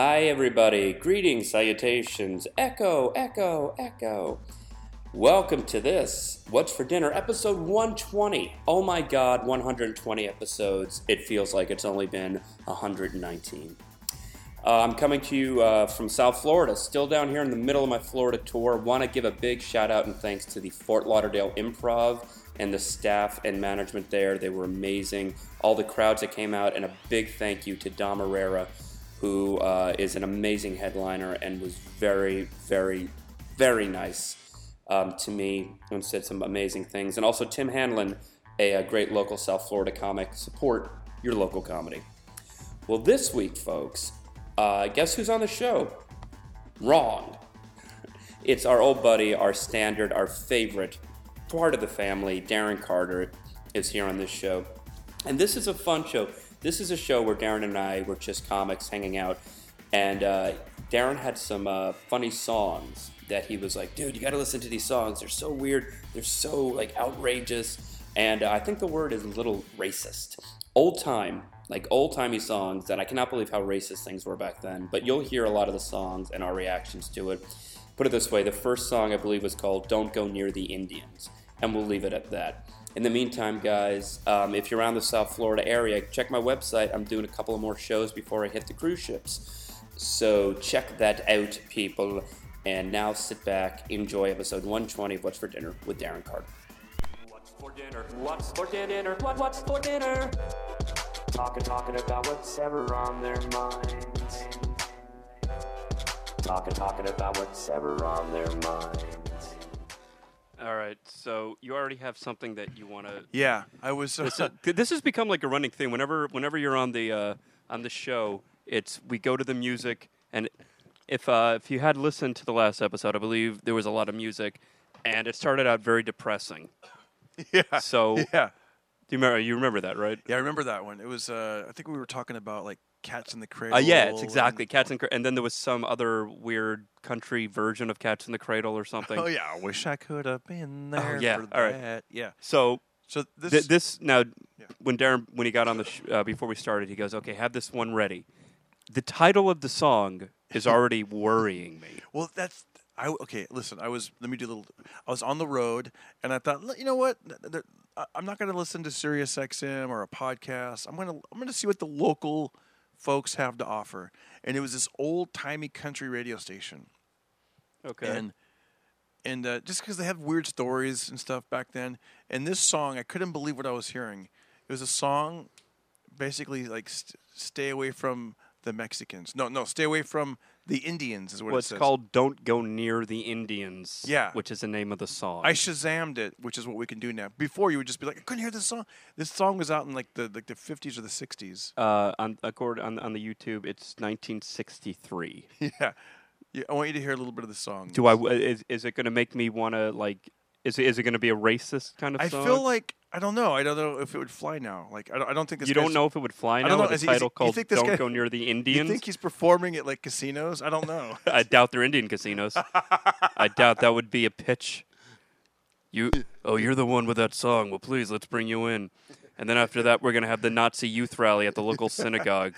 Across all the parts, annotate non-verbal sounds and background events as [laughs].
Hi, everybody. Greetings, salutations. Echo, echo, echo. Welcome to this What's for Dinner, episode 120. Oh my god, 120 episodes. It feels like it's only been 119. Uh, I'm coming to you uh, from South Florida, still down here in the middle of my Florida tour. Want to give a big shout out and thanks to the Fort Lauderdale Improv and the staff and management there. They were amazing. All the crowds that came out, and a big thank you to Dom Irrera, who uh, is an amazing headliner and was very, very, very nice um, to me and said some amazing things. And also Tim Hanlon, a, a great local South Florida comic. Support your local comedy. Well, this week, folks, uh, guess who's on the show? Wrong. [laughs] It's our old buddy, our standard, our favorite part of the family, Darren Carter, is here on this show. And this is a fun show. This is a show where Darren and I were just comics hanging out, and uh, Darren had some uh, funny songs that he was like, dude, you got to listen to these songs. They're so weird. They're so like outrageous. And uh, I think the word is a little racist. Old time, like old timey songs that I cannot believe how racist things were back then. But you'll hear a lot of the songs and our reactions to it. Put it this way the first song I believe was called Don't Go Near the Indians. And we'll leave it at that. In the meantime, guys, um, if you're around the South Florida area, check my website. I'm doing a couple of more shows before I hit the cruise ships. So check that out, people. And now sit back, enjoy episode 120 of What's for Dinner with Darren Carter. What's for dinner? What's for dinner? What, what's for dinner? Talking, talking about what's ever on their minds. Talking, talking about what's ever on their minds. All right, so you already have something that you want to. Yeah, I was. Uh, This, is- [laughs] this has become like a running thing. Whenever, whenever you're on the uh, on the show, it's we go to the music, and if uh, if you had listened to the last episode, I believe there was a lot of music, and it started out very depressing. [laughs] yeah. So, yeah. do you remember? You remember that, right? yeah. I remember that one. It was. Uh, I think we were talking about like cats in the cradle. Uh, yeah, it's and- exactly Cats and Cra- and then there was some other weird country version of Cats in the Cradle or something. Oh yeah, I wish I could have been [laughs] there. yeah, for all right. that. Yeah. So So this. Th- this now, Yeah. when Darren when he got on the sh- uh, before we started, he goes, "Okay, have this one ready." The title of the song is [laughs] already worrying me. well, that's. I okay. Listen, I was. Let me do a little. I was on the road, and I thought, you know what? Th- th- I- I'm not going to listen to Sirius XM or a podcast. I'm going to. I'm going to see what the local folks have to offer. And it was this old timey country radio station. Okay. and and uh, just because they have weird stories and stuff back then. And this song, I couldn't believe what I was hearing. It was a song, basically like st- "Stay away from the Mexicans." No, no, stay away from the Indians is what well, it it's says. called "Don't Go Near the Indians." Yeah. which is the name of the song. I shazammed it, which is what we can do now. Before you would just be like, I couldn't hear this song. This song was out in like the like the 50s or the 60s. uh, on accord on on the YouTube, it's 1963. [laughs] yeah. yeah, I want you to hear a little bit of the song. Do I? Is, is it going to make me want to like? Is it, is it going to be a racist kind of song? I song? feel like I don't know. I don't know if it would fly now. Like I don't, I don't think this you don't know if it would fly don't now know. with a Is he- is he- title called think this "Don't guy- Go Near the [laughs] Indians." You think he's performing at like casinos? I don't know. [laughs] I doubt they're Indian casinos. I doubt that would be a pitch. You, oh, you're the one with that song. Well, please, let's bring you in. And then after that, we're gonna have the Nazi youth rally at the local [laughs] synagogue.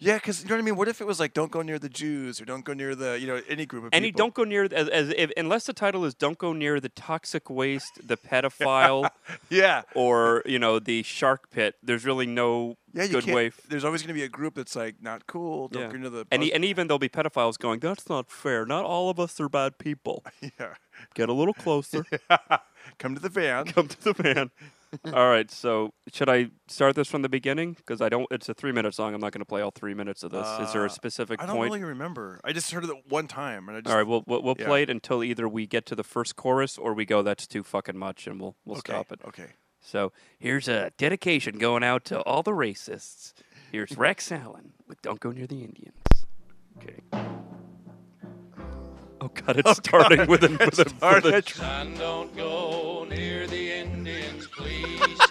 yeah, because you know what I mean. What if it was like, "Don't go near the Jews" or "Don't go near the," you know, any group of he people? don't go near as, as if, unless the title is "Don't go near the toxic waste, the pedophile, [laughs] Yeah, or you know the shark pit." There's really no yeah. Good way. f- There's always going to be a group that's like not cool. Don't Yeah. go near the. And, e- and even there'll be pedophiles going, "That's not fair. Not all of us are bad people. [laughs] yeah. Get a little closer." Come to the van. come to the van. All right, so should I start this from the beginning? Because I don't. It's a three-minute song. I'm not going to play all three minutes of this. Is there Uh, a specific I don't point? really remember. I just heard it one time, and I just. all right, we'll we'll, we'll Yeah. play it until either we get to the first chorus or we go. That's too fucking much, and we'll we'll okay. stop it. Okay. So here's a dedication going out to all the racists. Here's Rex [laughs] Allen with "Don't Go Near the Indians." Okay. Oh God, it's starting with a, with a, with a Started. Don't go near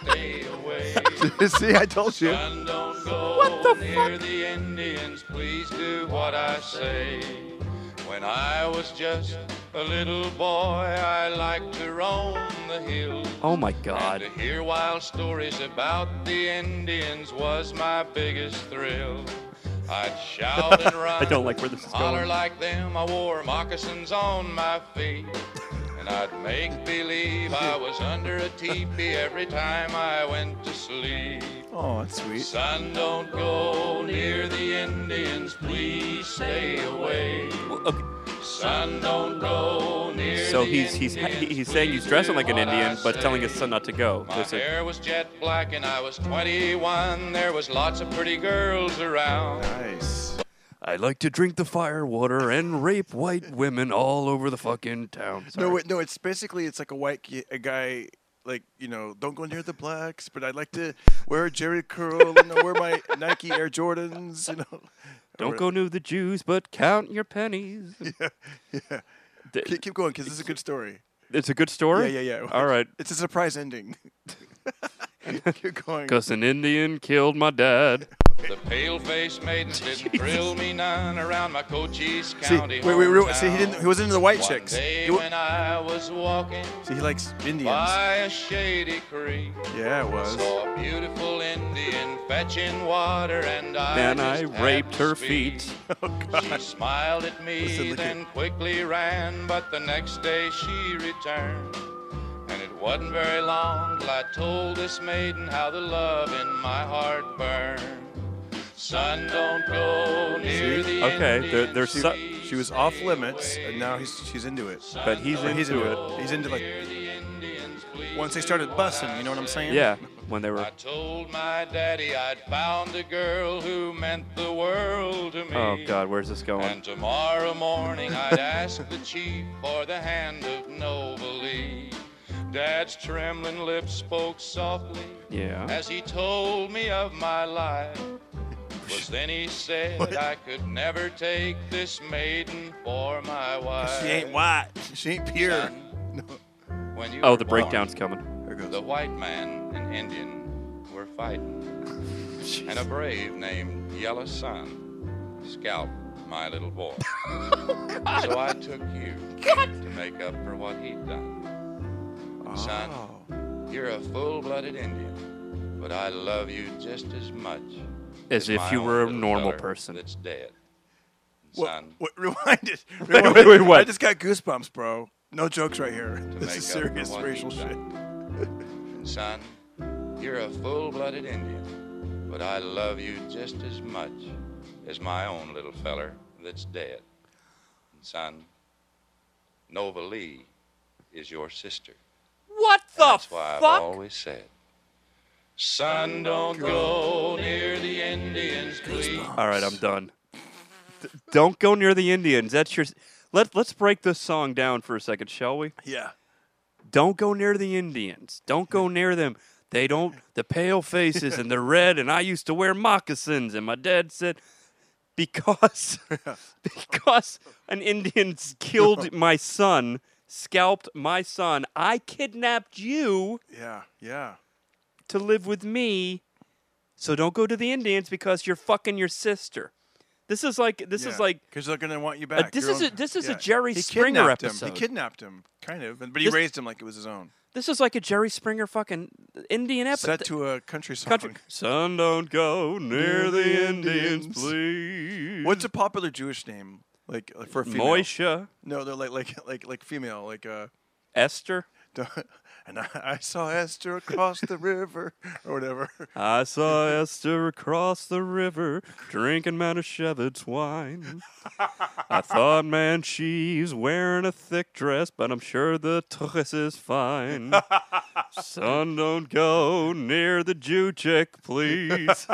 [laughs] See, I told you. Don't go near the Indians, please do what I say. When I was just a little boy, I liked to roam the hills. Oh my God. And to hear wild stories about the Indians was my biggest thrill. I'd shout and run. [laughs] I don't like where this is Holler going. like them. I wore moccasins on my feet. I'd make believe I was under a teepee every time I went to sleep. Oh, that's sweet. Son, don't go near the Indians, please stay away. Okay, Son, don't go near so the he's he's Indians, he's saying he's dressing like an Indian, but telling his son not to go. My Listen. hair was jet black and I was 21. There was lots of pretty girls around. Nice. I like to drink the fire water and rape white women all over the fucking town. No, Sorry. wait, no. It's basically it's like a white ki- a guy like you know don't go near the blacks, but I'd like to wear a Jerry curl, you know, wear my [laughs] Nike Air Jordans, you know. Don't go near the Jews, but count your pennies. [laughs] Yeah. Th- Keep, keep going because this is a good story. It's a good story. Yeah, yeah, yeah. All right. [laughs] It's a surprise ending. keep going. Because an Indian killed my dad. The pale-faced maidens didn't thrill me none around my Cochise See, County wait, wait, wait, see, he didn't. He wasn't into the white One chicks. day He when I was walking see, he likes Indians. by a shady creek, Yeah, it was. saw a beautiful Indian fetching water, and I Then I raped to her speak. feet. [laughs] Oh, she smiled at me, Listen, then at- quickly ran. But the next day she returned. And it wasn't very long till I told this maiden how the love in my heart burned. Son, don't go near See? the Okay, there- Indians, there's She, so- she was off limits, and now he's she's into it. But he's Or he's into into it. it. He's into like near the Indians, please once they started bussing. You know what I'm saying? Yeah, [laughs] when they were. I told my daddy I'd found a girl who meant the world to me. Oh God, where's this going? And tomorrow morning I'd ask the chief for the hand of Nova Dad's trembling lips spoke softly Yeah. as he told me of my life. Was then he said I could never take this maiden for my wife. She ain't white. She ain't pure. Son, [laughs] when you Oh, the born, breakdown's coming. There goes. The white man and Indian were fighting, [laughs] and a brave named Yellow Sun scalped my little boy. [laughs] so I took you to make up for what he'd done. Son, Oh. you're a full-blooded Indian, but I love you just as much As if you were a normal person. that's dead. What, Son, what, [laughs] rewind it. [laughs] Wait, Rewind wait, it. wait, what? I just got goosebumps, bro. No jokes right here. This make is up for serious what racial he's shit. done. son, you're a full-blooded Indian, but I love you just as much as my own little feller that's dead. And son, Nova Lee is your sister. What the fuck? That's why I've fuck? always said, son, don't go near the Indians, please. All right, I'm done. D- Don't go near the Indians. That's your. Let Let's break this song down for a second, shall we? Yeah. Don't go near the Indians. Don't go near them. They don't. The pale faces and the red. And I used to wear moccasins. And my dad said, because [laughs] because an Indian killed my son, scalped my son. I kidnapped you Yeah. Yeah. To live with me. So don't go to the Indians because you're fucking your sister. This is like this is like because they're gonna want you Uh, back. this Your is a- this is a. Jerry he Springer kidnapped Him. episode. He kidnapped him, kind of, but he This- raised him like it was his own. this is like a Jerry Springer fucking Indian episode. Set to a country song. Country. Son, don't go near the Indians, please. What's a popular Jewish name? Like, for a female? Moisha? No, they're like like like like female. Like uh, Esther? [laughs] and I, I saw Esther across the river or whatever. I saw Esther across the river drinking Manischewitz wine. I thought, man, she's wearing a thick dress, but I'm sure the dress is fine. Son, don't go near the Jew chick, please.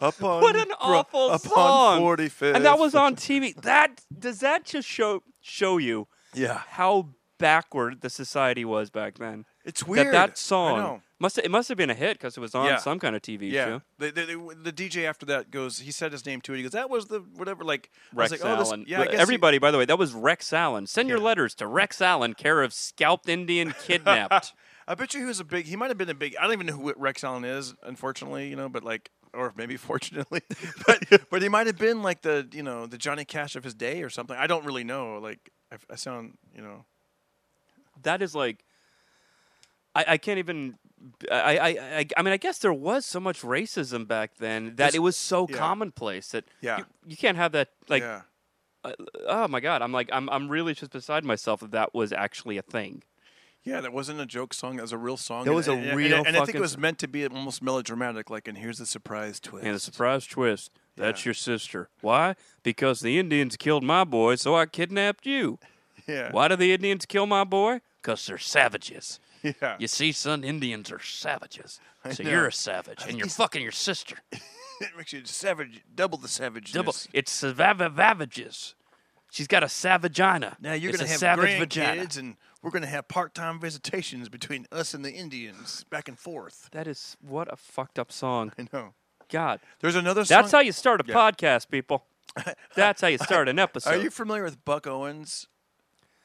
Up on [laughs] what an awful up song! on 45th. and that was on TV. That does that just show show you Yeah, how backward the society was back then? it's weird. That that song must it must have been a hit because it was on Yeah. some kind of TV Yeah, show. the, the, the, DJ after that goes. He said his name too. He goes, "That was the whatever." Like I Rex was like, "Oh, this, Allen. yeah." Guess he- Everybody, by the way, that was Rex Allen. Send your letters to Rex Allen, care of Scalped Indian [laughs] Kidnapped. I bet you he was a big. He might have been a big. I don't even know who Rex Allen is, unfortunately. You know, but like, or maybe [laughs] fortunately, [laughs] but but he might have been like the you know the Johnny Cash of his day or something. I don't really know. Like, I, I sound you know. That is like, I, I can't even I, I, I, I mean, I guess there was so much racism back then that it was so yeah. commonplace that Yeah. you, you can't have that. Like, yeah. Uh, oh my god, I'm like, I'm, I'm really just beside myself that that was actually a thing. Yeah, that wasn't a joke song. That was a real song. That and- was a and, and- real and, I think it was meant to be almost melodramatic. Like, and here's the surprise twist. And a surprise twist. That's your sister. Why? Because the Indians killed my boy, so I kidnapped you. Yeah. Why do the Indians kill my boy? Because they're savages. Yeah. You see, son, Indians are savages. So know. you're a savage, and you're fucking your sister. [laughs] it makes you savage, double the savage. Double. It's savavages. She's got a savagina. Now you're gonna have savage grandkids, vagina. and we're gonna have part-time visitations between us and the Indians, back and forth. That is what a fucked up song. I know. God, There's another song. that's how you start a Yeah. podcast, people. That's how you start an episode. [laughs] Are you familiar with Buck Owens?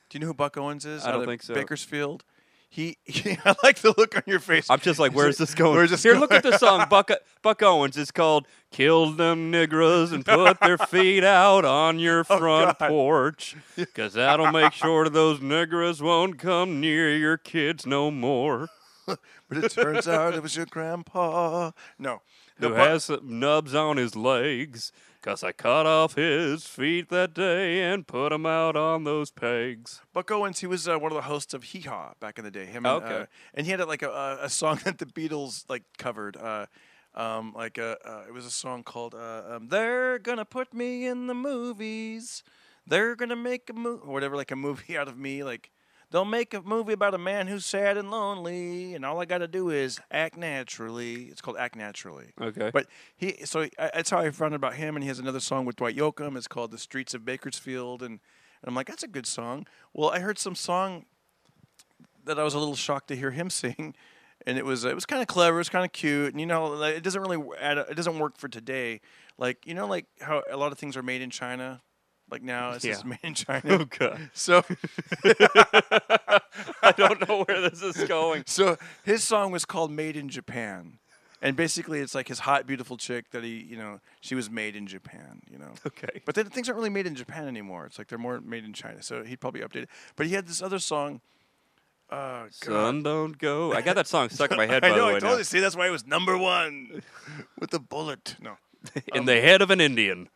Do you know who Buck Owens is? I don't think so. Bakersfield. [laughs] He, I like the look on your face. I'm just like, where's this going? Where's this Here, going? look at the song. Buck Buck Owens. It's called "Killed Them Niggas and Put Their [laughs] Feet Out on Your oh, Front Oh, Porch," because that'll make [laughs] sure those niggas won't come near your kids no more. but it turns out it was your grandpa. No, Who Buck- has some nubs on his legs? Cause I cut off his feet that day and put 'em out on those pegs. Buck Owens, he was uh, one of the hosts of Hee Haw back in the day. Him and, Okay. uh, and he had like a, a, a song [laughs] that the Beatles like covered. Uh, um, like uh, uh, it was a song called uh, um, "They're Gonna Put Me in the Movies." They're gonna make a movie, or whatever, like a movie [laughs] out of me. Like they'll make a movie about a man who's sad and lonely, and all I got to do is act naturally. It's called "Act Naturally." Okay. But he, so I, that's how I found out about him. And he has another song with Dwight Yoakam. It's called "The Streets of Bakersfield," and, and I'm like, that's a good song. Well, I heard some song that I was a little shocked to hear him [laughs] sing, and it was it was kind of clever. It was kind of cute, and you know, it doesn't really add, it doesn't work for today. Like you know, like how a lot of things are made in China. Like now, it says Yeah. [laughs] made in China. oh god. So, [laughs] I don't know where this is going. so his song was called "Made in Japan," and basically, it's like his hot, beautiful chick that he, you know, she was made in Japan. You know. Okay. But then things aren't really made in Japan anymore. It's like they're more made in China. So he'd probably update it. But he had this other song. Uh. Sun don't go. I got that song stuck in my head [laughs] by I know. the I told now. See, that's why it was number one with the bullet. No, In the head of an Indian.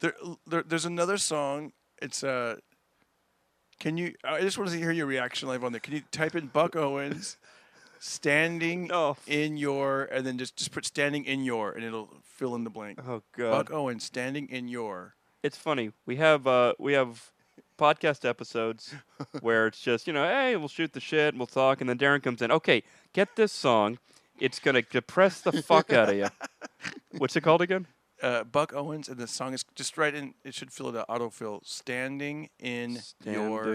There, there, there's another song. It's uh. Can you? I just want to hear your reaction live on there. Can you type in Buck Owens, standing No. in your, and then just just put standing in your, and it'll fill in the blank. Oh God, Buck. Owens standing in your. It's funny. We have uh we have podcast episodes [laughs] where it's just, you know, hey, we'll shoot the shit and we'll talk and then Darren comes in. Okay, get this song. It's gonna depress the fuck out of you. What's it called again? Uh, Buck Owens, and the song is just right in. It should fill the out. Autofill. Standing in your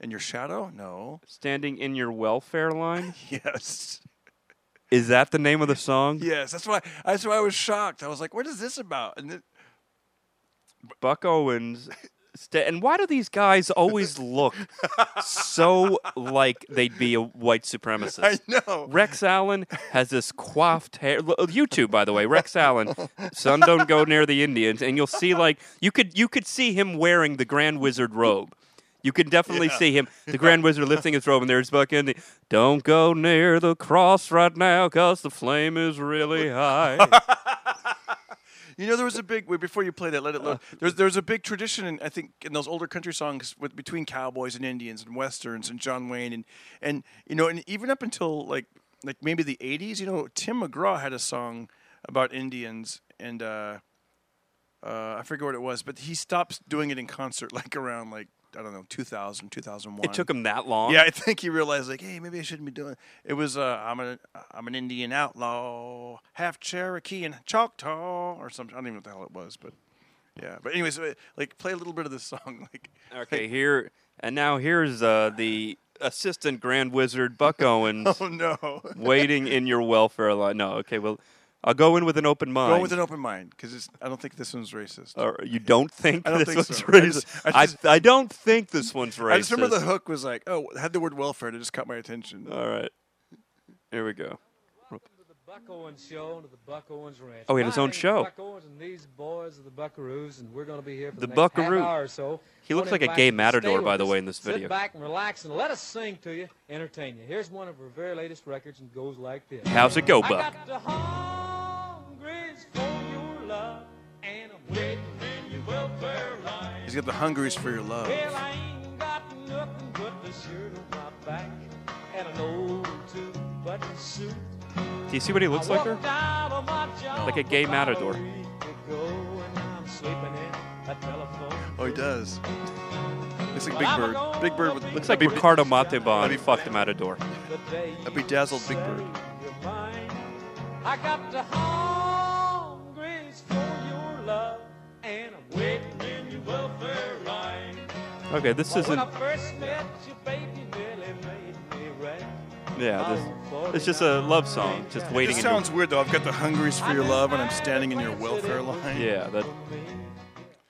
in your shadow. No. Standing in your welfare line? [laughs] Yes. Is that the name of the song? Yes. That's why. That's why I was shocked. I was like, "What is this about?" And then, Buck Owens. Sta- and why do these guys always look so like they'd be a white supremacist? [laughs] I know. Rex Allen has this coiffed hair. L- uh, YouTube, by the way, Rex Allen. Son, don't go near the Indians, and you'll see like you could you could see him wearing the Grand Wizard robe. You can definitely Yeah. see him, the Grand [laughs] Wizard, lifting his robe, and there's Buck Indy. Don't go near the cross right now, cause the flame is really high. [laughs] You know, there was a big wait, before you play that. Let it load. There's there's a big tradition, in, I think, in those older country songs with between cowboys and Indians and westerns and John Wayne and and you know, and even up until like like maybe the '80s. You know, Tim McGraw had a song about Indians and. uh uh, I forget what it was, but he stopped doing it in concert [laughs] like around like I don't know 2000, 2001. it took him that long. Yeah, I think he realized like, hey, maybe I shouldn't be doing. It was uh, I'm an I'm an Indian outlaw, half Cherokee and Choctaw or something. I don't even know what the hell it was, but yeah. But anyways, uh, like play a little bit of this [laughs] song. Like, Okay, here and now here's uh, the assistant Grand Wizard Buck [laughs] Owens. oh no, waiting in your welfare line. No, okay, well, I'll go in with an open mind. go with an open mind because I don't think this one's racist. Or you don't think don't this think one's so. I racist? just- I I, just- I, don't think this one's racist. I just remember the hook was like, oh, it had the word welfare. It just caught my attention. All right, here we go. Buck Owens show to the Buck Owens Ranch. Oh, he had his own name's show. Buck Owens, and these boys are the Buckaroos, and we're going to be here for The the, next half hour or so. He looks like a gay matador, by the way, in this Sit video. back and relax, and let us sing to you, entertain you. Here's one of our very latest records, and goes like this. How's it go, I Buck? He's got the hungries for your love. Well, I ain't got nothing but the shirt on my back and an old two-button suit. Do you see what he looks I like there? walked out of my job Like a gay matador. week ago, and I'm sleeping in a telephone Oh, he does. Looks like Well, Big Bird. Big Bird with Looks like be- Ricardo Montalban that'd be- fucked the matador. the day A bedazzled Big you Bird. Okay, this isn't. I first met you, baby, nearly made me. Yeah, this, it's just a love song, just waiting. This in your- sounds weird though. I've got the hungries for your love, and I'm standing in your welfare line. Yeah, that.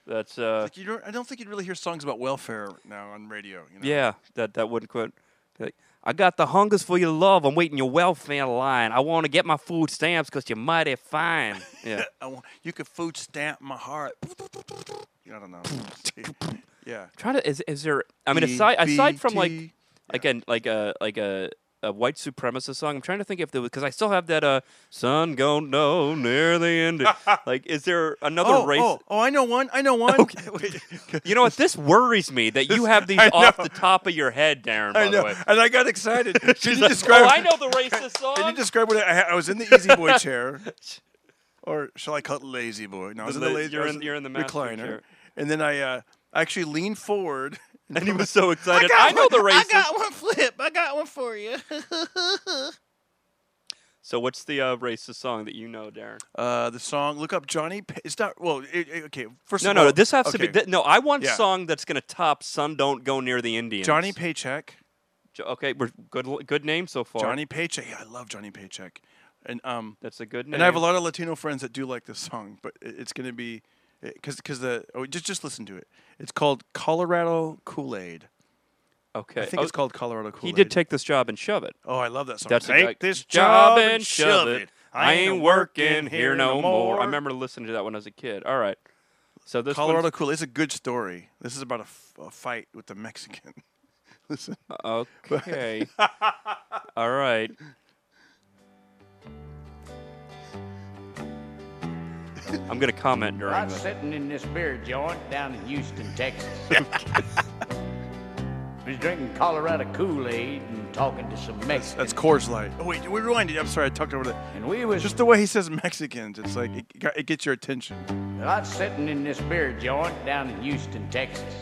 That's uh. Like you don't, I don't think you'd really hear songs about welfare now on radio. You know? Yeah, that that wouldn't quit. Like, I got the hungers for your love. I'm waiting your welfare line. I want to get my food stamps because you're mighty fine. [laughs] Yeah. I want, you could food stamp my heart. [laughs] I don't know. [laughs] yeah. Trying to is is there? I mean, aside aside from like EBT. again like a like a a white supremacist song. I'm trying to think if there was because I still have that uh sun gone no near the end. [laughs] like, is there another Oh, race? oh, oh, I know one. I know one. Okay. [laughs] [laughs] You know what? This worries me that you have these off the top of your head, Darren. By I the know, way. and I got excited. Can you like, describe? oh, I know the racist song. Can you describe what I, I was in the easy boy chair, or shall I call it lazy boy? No, I was The in the la- lazy. you're in- you're in the recliner, chair. and then I uh, actually leaned forward. [laughs] and he was so excited. I, know the racist. I got one flip. I got one for you. [laughs] So what's the uh, racist song that you know, Darren? Uh, the song. Look up Johnny. Pa- It's not. Well, it, it- okay. First No, of no, all, this has to be. th- no, I want Yeah. a song that's going to top "Son Don't Go Near the Indians." Johnny Paycheck. Jo- Okay, we're good. Good name so far. Johnny Paycheck. Yeah, I love Johnny Paycheck. And um, That's a good name. and I have a lot of Latino friends that do like this song, but it- it's going to be because because the oh, just just listen to it. It's called Colorado Kool Aid. Okay. I think Oh, it's called Colorado Kool Aid. He did take this job and shove it. Oh, I love that song. That's Take guy- this job and shove it. I ain't working here no more. I remember listening to that when I was a kid. All right. So this Colorado Kool Aid. It's a good story. This is about a, f- a fight with the Mexican. [laughs] Listen. Okay. [laughs] All right. I'm gonna comment during I'm this. sitting in this beer joint down in Houston, Texas. [laughs] was drinking Colorado Kool-Aid and talking to some Mexicans. That's Coors Light. Oh wait, we rewinded. I'm sorry, I talked over that. And we was Just the way he says Mexicans, it's like it, got- it gets your attention. I was sitting in this beer joint down in Houston, Texas.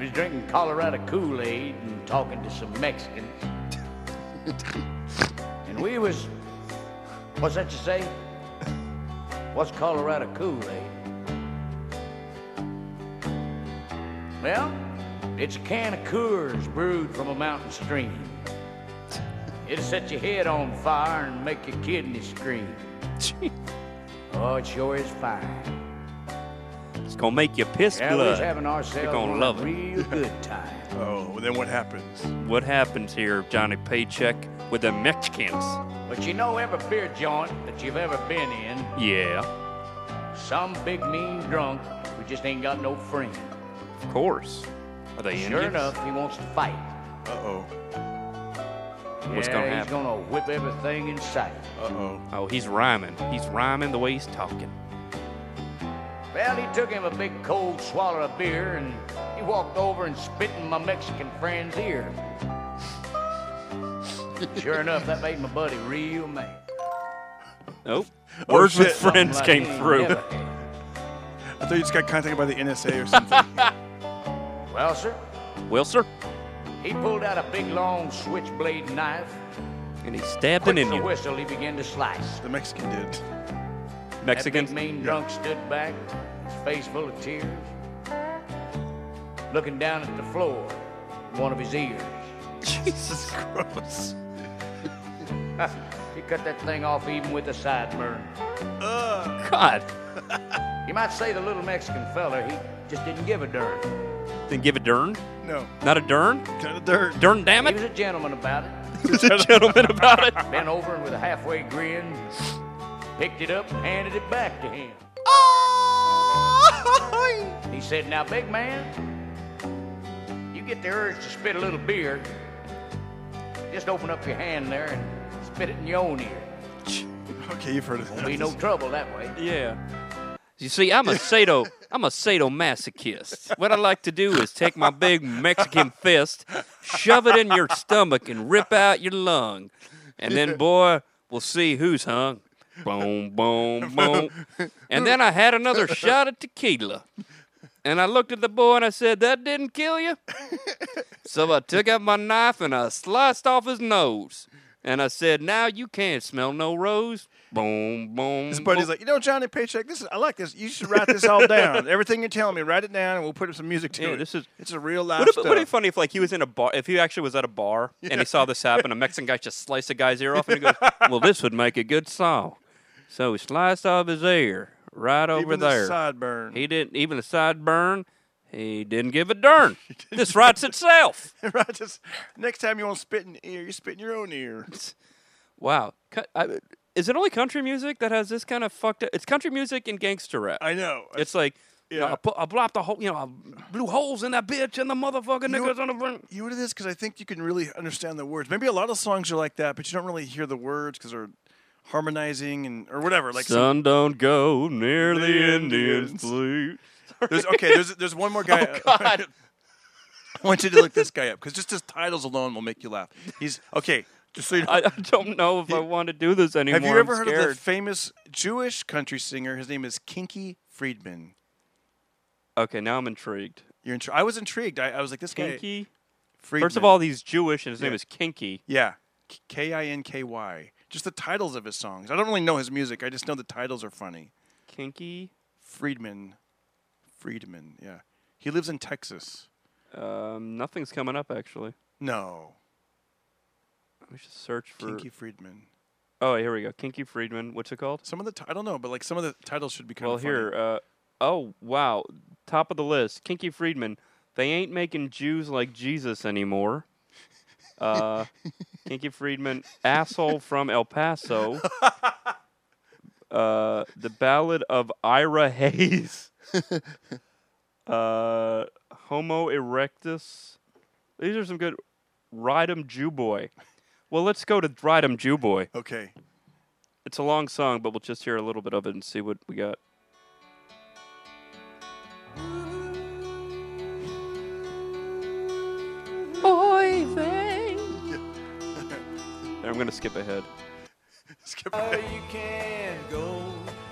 Was drinking Colorado Kool-Aid and talking to some Mexicans. [laughs] and we was, what's that you say? What's Colorado Kool-Aid? Eh? Well, it's a can of Coors brewed from a mountain stream. It'll set your head on fire and make your kidneys scream. Oh, it sure is fine. It's gonna make you piss Yeah, we blood. was having ourselves You're gonna one love it. real [laughs] good time. Oh, well, then what happens? What happens here, Johnny Paycheck, with the Mexicans? But you know every beer joint that you've ever been in, Yeah, some big mean drunk who just ain't got no friend. of course. Are they Sure Indians? enough, he wants to fight. Uh oh. What's yeah, gonna happen? he's gonna whip everything in sight. Uh oh. Oh, he's rhyming. He's rhyming the way he's talking. Well, he took him a big cold swallow of beer and he walked over and spit in my Mexican friend's ear. [laughs] sure enough, that made my buddy real mad. Nope. Oh, Words with friends Something came like he ain't through. I thought you just got contacted by the NSA or something. [laughs] Well, sir, Well, sir, he pulled out a big long switchblade knife. and he stabbed an Quick as a Indian. whistle, he began to slice. the Mexican did. Mexican? That Mexicans. big mean drunk stood back, his face full of tears, looking down at the floor, one of his ears. [laughs] Jesus gross. [laughs] He cut that thing off even with a sideburn. God, [laughs] You might say the little Mexican feller, he just didn't give a darn. then give a dern. No. Not a dern. Kind of dirt. Dern, damn it. He was a gentleman about it. [laughs] the gentleman about it. Bent over and with a halfway grin, picked it up and handed it back to him. Oh! He said, Now, big man, you get the urge to spit a little beer, just open up your hand there and spit it in your own ear. [laughs] Okay, you've heard of Won't that. be no trouble that way. Yeah. You see, I'm a sado. I'm a sadomasochist. What I like to do is take my big Mexican [laughs] fist, shove it in your stomach, and rip out your lung, and then, boy, we'll see who's hung. Boom, boom, boom. And then I had another shot of tequila. And I looked at the boy and I said, That didn't kill you? [laughs] So I took out my knife and I sliced off his nose. And I said, Now you can't smell no rose. Boom, boom. His buddy's boom. like, you know, Johnny Paycheck, this is I like this. You should write this all down. [laughs] Everything you're telling me, write it down, and we'll put some music to Yeah, it. this is- it's a real life Would it, stuff. would it be funny if like he was in a bar, if he actually was at a bar [laughs] and he saw this happen, a Mexican guy just sliced a guy's ear off, and he goes, [laughs] "Well, this would make a good song." So he sliced off his ear right over the there. sideburn. He didn't even the sideburn. He didn't give a darn. [laughs] this writes itself. [laughs] right, just next time you want to spit in the ear, you spit in your own ear. [laughs] Wow. Cu- I- Is it only country music that has this kind of fucked up? It's country music and gangster rap. I know. It's like, you know, Yeah. I, put, I blocked the hole, you know, I blew holes in that bitch and the motherfucking niggas on the front. You know what it is? Because I think you can really understand the words. Maybe a lot of songs are like that, but you don't really hear the words because they're harmonizing and or whatever. Like some, don't go near the, Indians. please. There's okay. There's there's one more guy. Oh, God. [laughs] I want you to look this guy up because just his titles alone will make you laugh. He's okay. Just so you know, I, I don't know if I want to do this anymore. have you ever I'm heard of the famous Jewish country singer? His name is Kinky Friedman. Okay, now I'm intrigued. You're intri- I was intrigued. I, I was like, this guy. Kinky. Friedman. First of all, he's Jewish and his name is Kinky. yeah, K I N K Y. Just the titles of his songs. I don't really know his music. I just know the titles are funny. Kinky. Friedman. Friedman. Yeah, he lives in Texas. Um, nothing's coming up actually. No, Let me just search for. Kinky Friedman. Oh, here we go. Kinky Friedman. What's it called? Some of the t- I don't know, but like some of the titles should be kind well, of funny. here. Uh, oh, wow. Top of the list. Kinky Friedman. They ain't making Jews like Jesus anymore. Uh, [laughs] Kinky Friedman, asshole from El Paso. [laughs] Uh, the Ballad of Ira Hayes. [laughs] uh, Homo erectus. These are some good. Ride 'em Jew boy. Well, let's go to Ride 'em Jew boy. Okay. It's a long song, but we'll just hear a little bit of it and see what we got. Oy vey. [laughs] I'm gonna skip ahead. [laughs] Skip ahead. you can go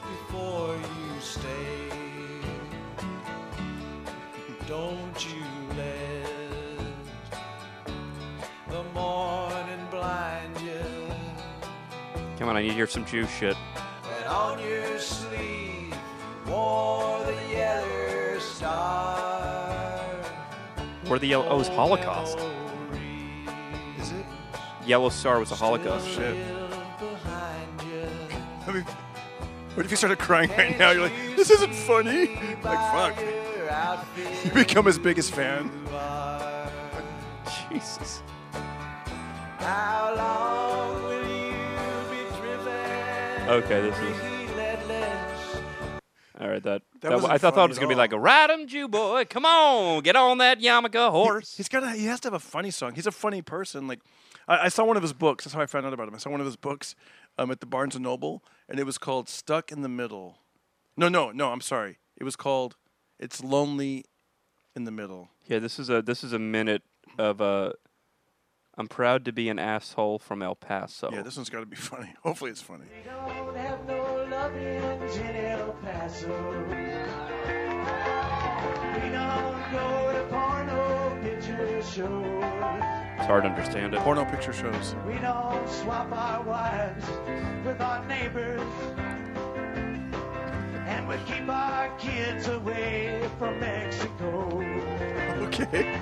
before you stay. Don't you let the morning blind you. Come on, I need to hear some Jew shit. And on your sleeve wore the yellow star. Where the yellow? Oh, it was Holocaust. Is it? Yellow Star was a Holocaust. Shit. [laughs] I mean, what if you started crying right now? You're like, this isn't funny. [laughs] Like, fuck. You become his biggest fan. Jesus. How long will you be driven? Okay, this is- All right, that. That that I thought it was gonna be like a ride 'em Jew boy. Come on, get on that Yarmulke horse. He's got. He has to have a funny song. He's a funny person. Like, I, I saw one of his books. That's how I found out about him. I saw one of his books um, at the Barnes and Noble, and it was called "Stuck in the Middle." No, no, no. I'm sorry. It was called "It's Lonely in the Middle." Yeah, this is a this is a minute of uh I'm proud to be an asshole from El Paso. Yeah, this one's got to be [laughs] funny. Hopefully, it's funny. We don't have no lovings in El Paso. We don't go to porno picture shows. it's hard to understand it. Porno picture shows. We don't swap our wives with our neighbors. And we keep our kids away from Mexico. Okay.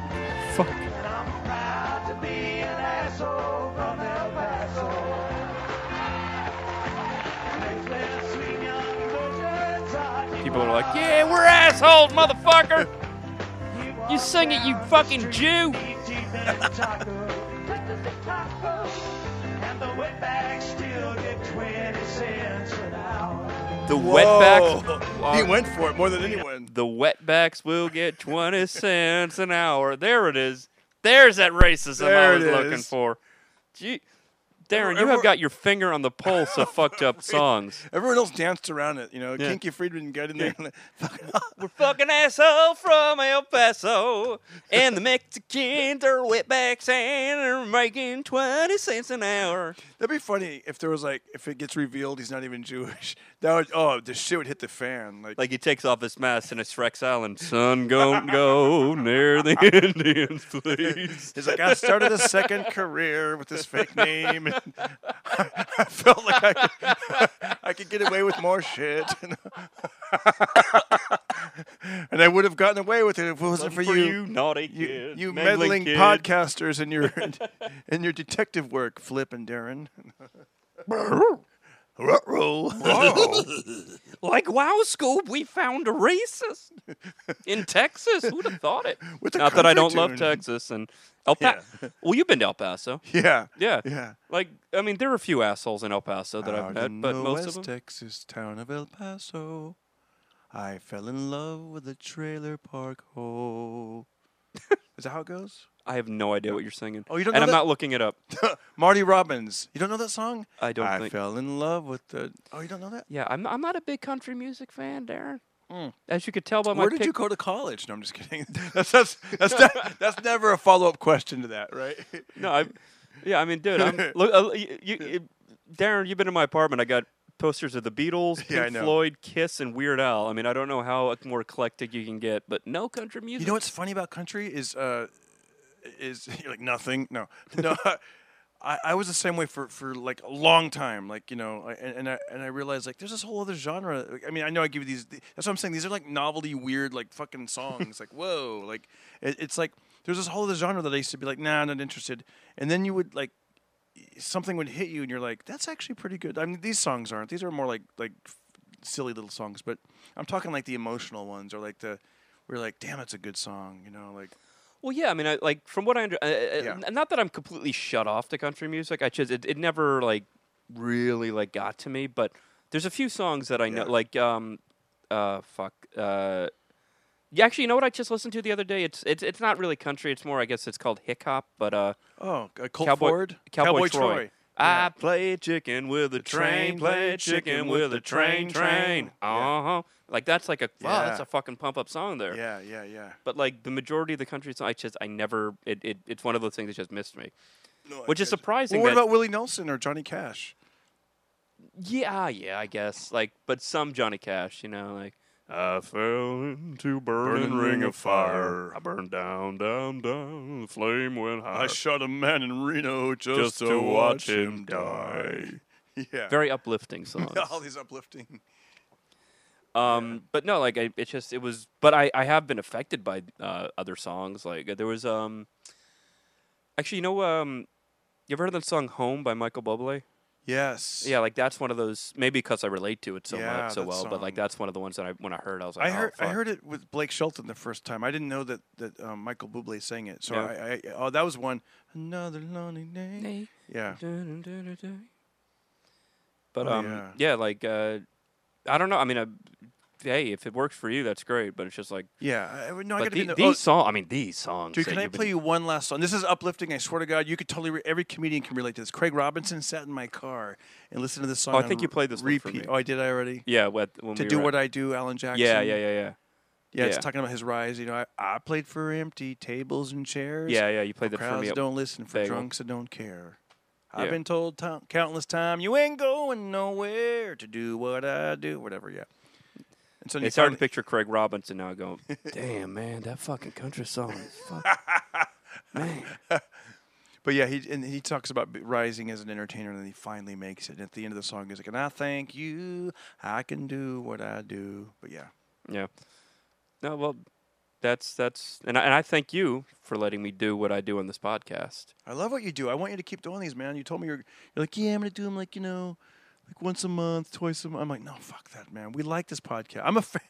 Fuck. And I'm proud to be an asshole from El Paso. Lakeland, sweet young virgins are People are like, yeah, we're assholes, motherfucker. You sing it, you fucking Jew. Deep in tacos. The wetbacks. Whoa. He uh, went for it more than anyone. The wetbacks will get 20 cents an hour. There it is. There's that racism There I was looking for. Gee, Darren, you have got your finger on the pulse of fucked up [laughs] songs. Everyone else danced around it. You know, Yeah. Kinky Friedman got in there. and fucking- We're fucking asshole from El Paso, and the Mexicans are wetbacks and are making 20 cents an hour. That'd be funny if there was like if it gets revealed he's not even Jewish. [laughs] That would oh the shit would hit the fan. Like, Like he takes off his mask and it's Rex Allen. Son, don't go near the [laughs] Indians, please. he's like I started a second career with this fake name. And [laughs] I felt like I could, [laughs] I could get away with more shit. [laughs] and I would have gotten away with it if it wasn't for, you. naughty You, kid, you meddling meddling kid. podcasters and your and your detective work, Flip and Darren. [laughs] Like Wow Scoop, we found a racist in Texas. Who'd have thought it? Not that I don't country love. Texas and El Paso. Well, you've been to El Paso. yeah, Yeah. yeah. Like, I mean, there are a few assholes in El Paso that I've met, but most West of them. Texas town of El Paso, I fell in love with a trailer park ho. [laughs] Is that how it goes? I have no idea what you're singing. Oh, you don't And know I'm that? not looking it up. [laughs] Marty Robbins. You don't know that song? I don't I think. fell in love with the. Oh, you don't know that? Yeah, I'm. I'm not a big country music fan, Darren. Mm. As you could tell by my Where did pic- you go to college? No, I'm just kidding. [laughs] That's that's that's, ne- [laughs] that's never a follow up question to that, right? No, I. Yeah, I mean, dude, I'm, look, uh, you, you, you- Darren, you've been in my apartment. I got posters of the Beatles, Pink [laughs] Yeah, I know. Floyd, Kiss, and Weird Al. I mean, I don't know how more eclectic you can get, but no country music. You know what's funny about country is uh is [laughs] you're like nothing. No, [laughs] no. I, I was the same way for, for like a long time, like you know, I- and, and I and I realized like there's this whole other genre. I mean, I know I give you these. That's what I'm saying. These are like novelty, weird, like fucking songs. like whoa, like it, it's like there's this whole other genre that I used to be like, nah, I'm not interested. And then you would like something would hit you, and you're like, that's actually pretty good. I mean, these songs aren't. These are more like like silly little songs, but I'm talking like the emotional ones, or like the we're like, damn, it's a good song, you know, like. Well, yeah, I mean, I, like from what I under, uh, uh, Yeah. not that I'm completely shut off to country music. I just it, it never like really like got to me. But there's a few songs that I know, like um, uh, fuck, uh, yeah. Actually, you know what I just listened to the other day? It's it's it's not really country. It's more, I guess, it's called hip hop. But uh, Oh, uh, Colt Cowboy Ford, Cowboy, Troy. Yeah. I play chicken with a train, play chicken with a train, train. Uh huh. Like that's like a wow, that's a fucking pump up song there. Yeah, yeah, yeah. But like the majority of the country songs, I just I never it, it it's one of those things that just missed me. No, Which is surprising Well, what about Willie Nelson or Johnny Cash? Yeah, yeah, I guess. Like, but some Johnny Cash, you know, like I fell into burning, ring of fire. I burned down, down, down. The flame went high. I shot a man in Reno just, Just to, to watch watch him him die. [laughs] Yeah. Very uplifting songs. [laughs] All these uplifting. Um, but no, like I, it's just it was. But I, I have been affected by uh, other songs. Like there was um, actually, you know, um, you ever heard that song "Home" by Michael Bublé? Yes. Yeah, like that's one of those. Maybe because I relate to it so Yeah, much, so that well. But like that's one of the ones that I when I heard, I was like, I heard oh, I heard it with Blake Shelton the first time. I didn't know that that um, Michael Bublé sang it. So Yeah. I, I oh that was one another lonely day. Yeah. But Oh, um, yeah. yeah. like uh, I don't know. I mean, uh, hey, if it works for you, that's great. But it's just like, Yeah. I, no, I gotta the- be in the, these oh, songs. I mean, these songs. Dude, can I you've been- play you one last song? This is uplifting. I swear to God, you could totally. Re- every comedian can relate to this. Craig Robinson sat in my car and listened to this song. Oh, I think you played this repeat. me. Oh, I did I already. Yeah, what, when to we do what at- I do, Alan Jackson. Yeah, yeah, yeah, yeah. Yeah, it's yeah. talking about his rise. You know, I, I played for empty tables and chairs. Yeah, yeah. You played For that for crowds me. don't listen, for drunks that don't care. Yeah. I've been told to- countless time you ain't going nowhere to do what I do, whatever. Yeah. So It's hard to picture Craig Robinson now going, [laughs] damn, man, that fucking country song is fuck. [laughs] man. But yeah, he and he talks about rising as an entertainer, and then he finally makes it. And at the end of the song, he's like, "And I thank you, I can do what I do." But yeah, Yeah. No, well, that's, that's, and I, and I thank you for letting me do what I do on this podcast. I love what you do. I want you to keep doing these, man. You told me you're you're like, "Yeah, I'm gonna do them like you know." Like once a month, twice a month. I'm like, no, fuck that, man. We like this podcast. I'm a fan.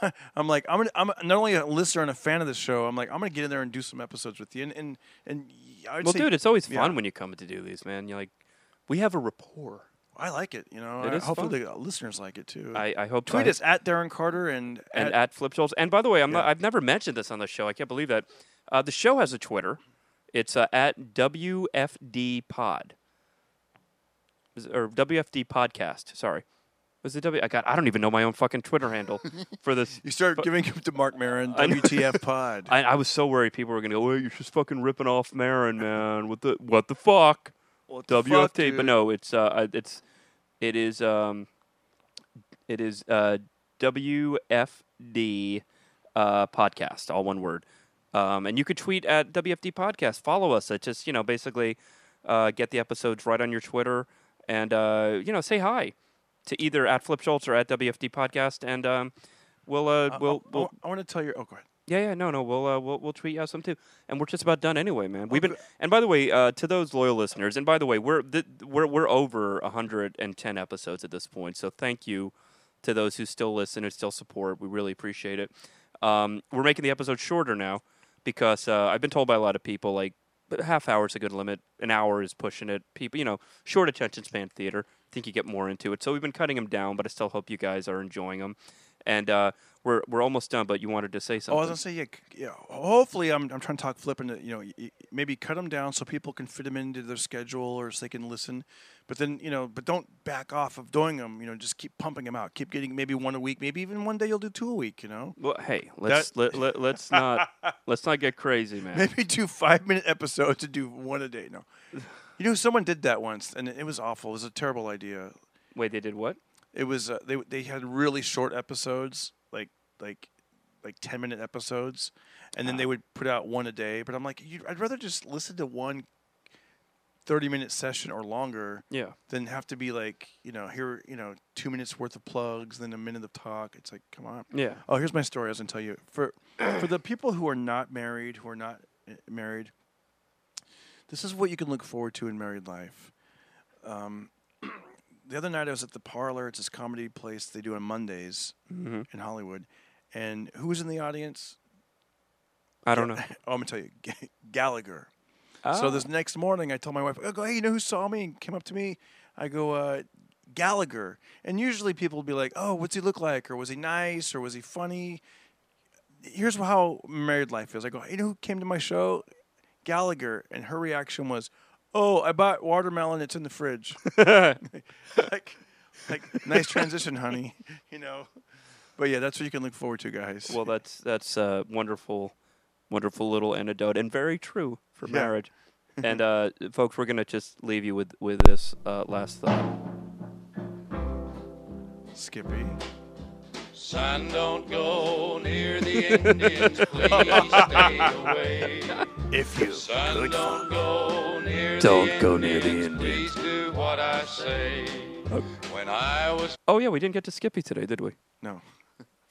[laughs] I'm like, I'm gonna, I'm not only a listener and a fan of this show. I'm like, I'm gonna get in there and do some episodes with you. And and, and Well, say, dude, it's always fun yeah. when you come to do these, man. You're like, we have a rapport. I like it. You know, It I- is hopefully the listeners like it too. I, I hope Tweet us at Darren Carter and, and at, at Flip Schultz. And by the way, I'm not. I've never mentioned this on the show. I can't believe that. Uh, the show has a Twitter. It's uh, at WFD Pod. Is- Or WFD Podcast. Sorry. Was it W? I got. I don't even know my own fucking Twitter handle [laughs] for this. you start giving him to Marc Maron. I know. WTF [laughs] Pod. I, I was so worried people were gonna go. Wait, you're just fucking ripping off Maron, man. What the what the fuck? What the WFT, fuck, but no, it's uh, uh, it's it is um, it is uh, WFD uh, podcast, all one word. Um, and you could tweet at WFD podcast. Follow us. It just you know basically uh, get the episodes right on your Twitter, and uh, you know say hi to either at Flip Schultz or at WFD podcast, and um, we'll uh, I- we'll, I, we'll want to tell you. Oh, go ahead. yeah, yeah, no, no, we'll uh, we'll we'll tweet you out some too, and we're just about done anyway, man. We've been, and by the way, uh, to those loyal listeners, and by the way, we're th- we're we're over hundred and ten episodes at this point, so thank you to those who still listen and still support. We really appreciate it. Um, we're making the episodes shorter now because uh, I've been told by a lot of people like a half hour is a good limit, an hour is pushing it. People, you know, short attention span theater. I think you get more into it, so we've been cutting them down, but I still hope you guys are enjoying them. And uh, we're we're almost done, but you wanted to say something. Oh. I was gonna say yeah. yeah hopefully, I'm I'm trying to talk flipping. You know, maybe cut them down so people can fit them into their schedule or so they can listen. But then you know, but don't back off of doing them. You know, just keep pumping them out. Keep getting maybe one a week. Maybe even one day you'll do two a week. You know, Well, hey, let's [laughs] let, let, let's not let's not get crazy, man. maybe do five minute episodes to do one a day. No, you know, someone did that once and it was awful. It was a terrible idea. Wait, they did what? It was uh, they they had really short episodes, like like like ten minute episodes, and then they would put out one a day. But I'm like, you, I'd rather just listen to one 30 minute session or longer Yeah. than have to be like you know here you know two minutes worth of plugs, then a minute of talk. It's like come on. Yeah. Oh, here's my story. I was gonna tell you for for the people who are not married, who are not uh, married. This is what you can look forward to in married life. Um, [clears throat] the other night I was at the parlor. It's this comedy place they do on Mondays Mm-hmm. in Hollywood. And who was in the audience? I don't know. [laughs] Oh, I'm gonna tell you, Gallagher. Ah. So this next morning, I told my wife, I go, hey, you know who saw me and came up to me? I go, uh, Gallagher. And usually people will be like, oh, what's he look like? Or was he nice? Or was he funny? Here's how married life is. I go, hey, you know who came to my show? Gallagher. And her reaction was, oh, I bought watermelon. It's in the fridge. [laughs] [laughs] like, like, nice transition, honey. You know. But yeah, that's what you can look forward to, guys. Well, that's that's a wonderful, wonderful little anecdote and very true for Yeah. marriage. [laughs] and uh, folks, we're gonna just leave you with with this uh, last thought. Skippy. Son, don't go near the Indians, please stay away. If you Son, don't go near Don't the go near the Indians, Please do what I say. When I was Oh yeah, we didn't get to Skippy today, did we? No.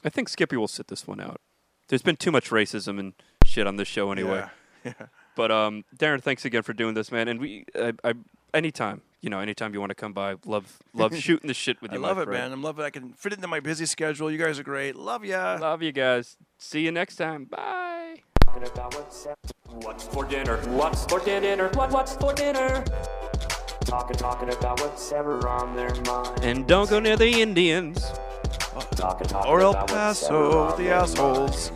I think Skippy will sit this one out. There's been too much racism and shit on this show anyway. Yeah. [laughs] yeah. But um, Darren, thanks again for doing this, man. And we, I, I, anytime, you know, anytime you want to come by, love, love [laughs] shooting the shit with you. I love it, friend. man. I'm loving. I can fit it into my busy schedule. You guys are great. Love ya. Love you guys. See you next time. Bye. What's what's for dinner. What's for dinner? What what's for dinner? Talking talking about what's ever on their mind. And don't go near the Indians. Or El Paso, the assholes.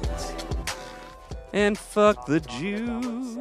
And fuck the Jews.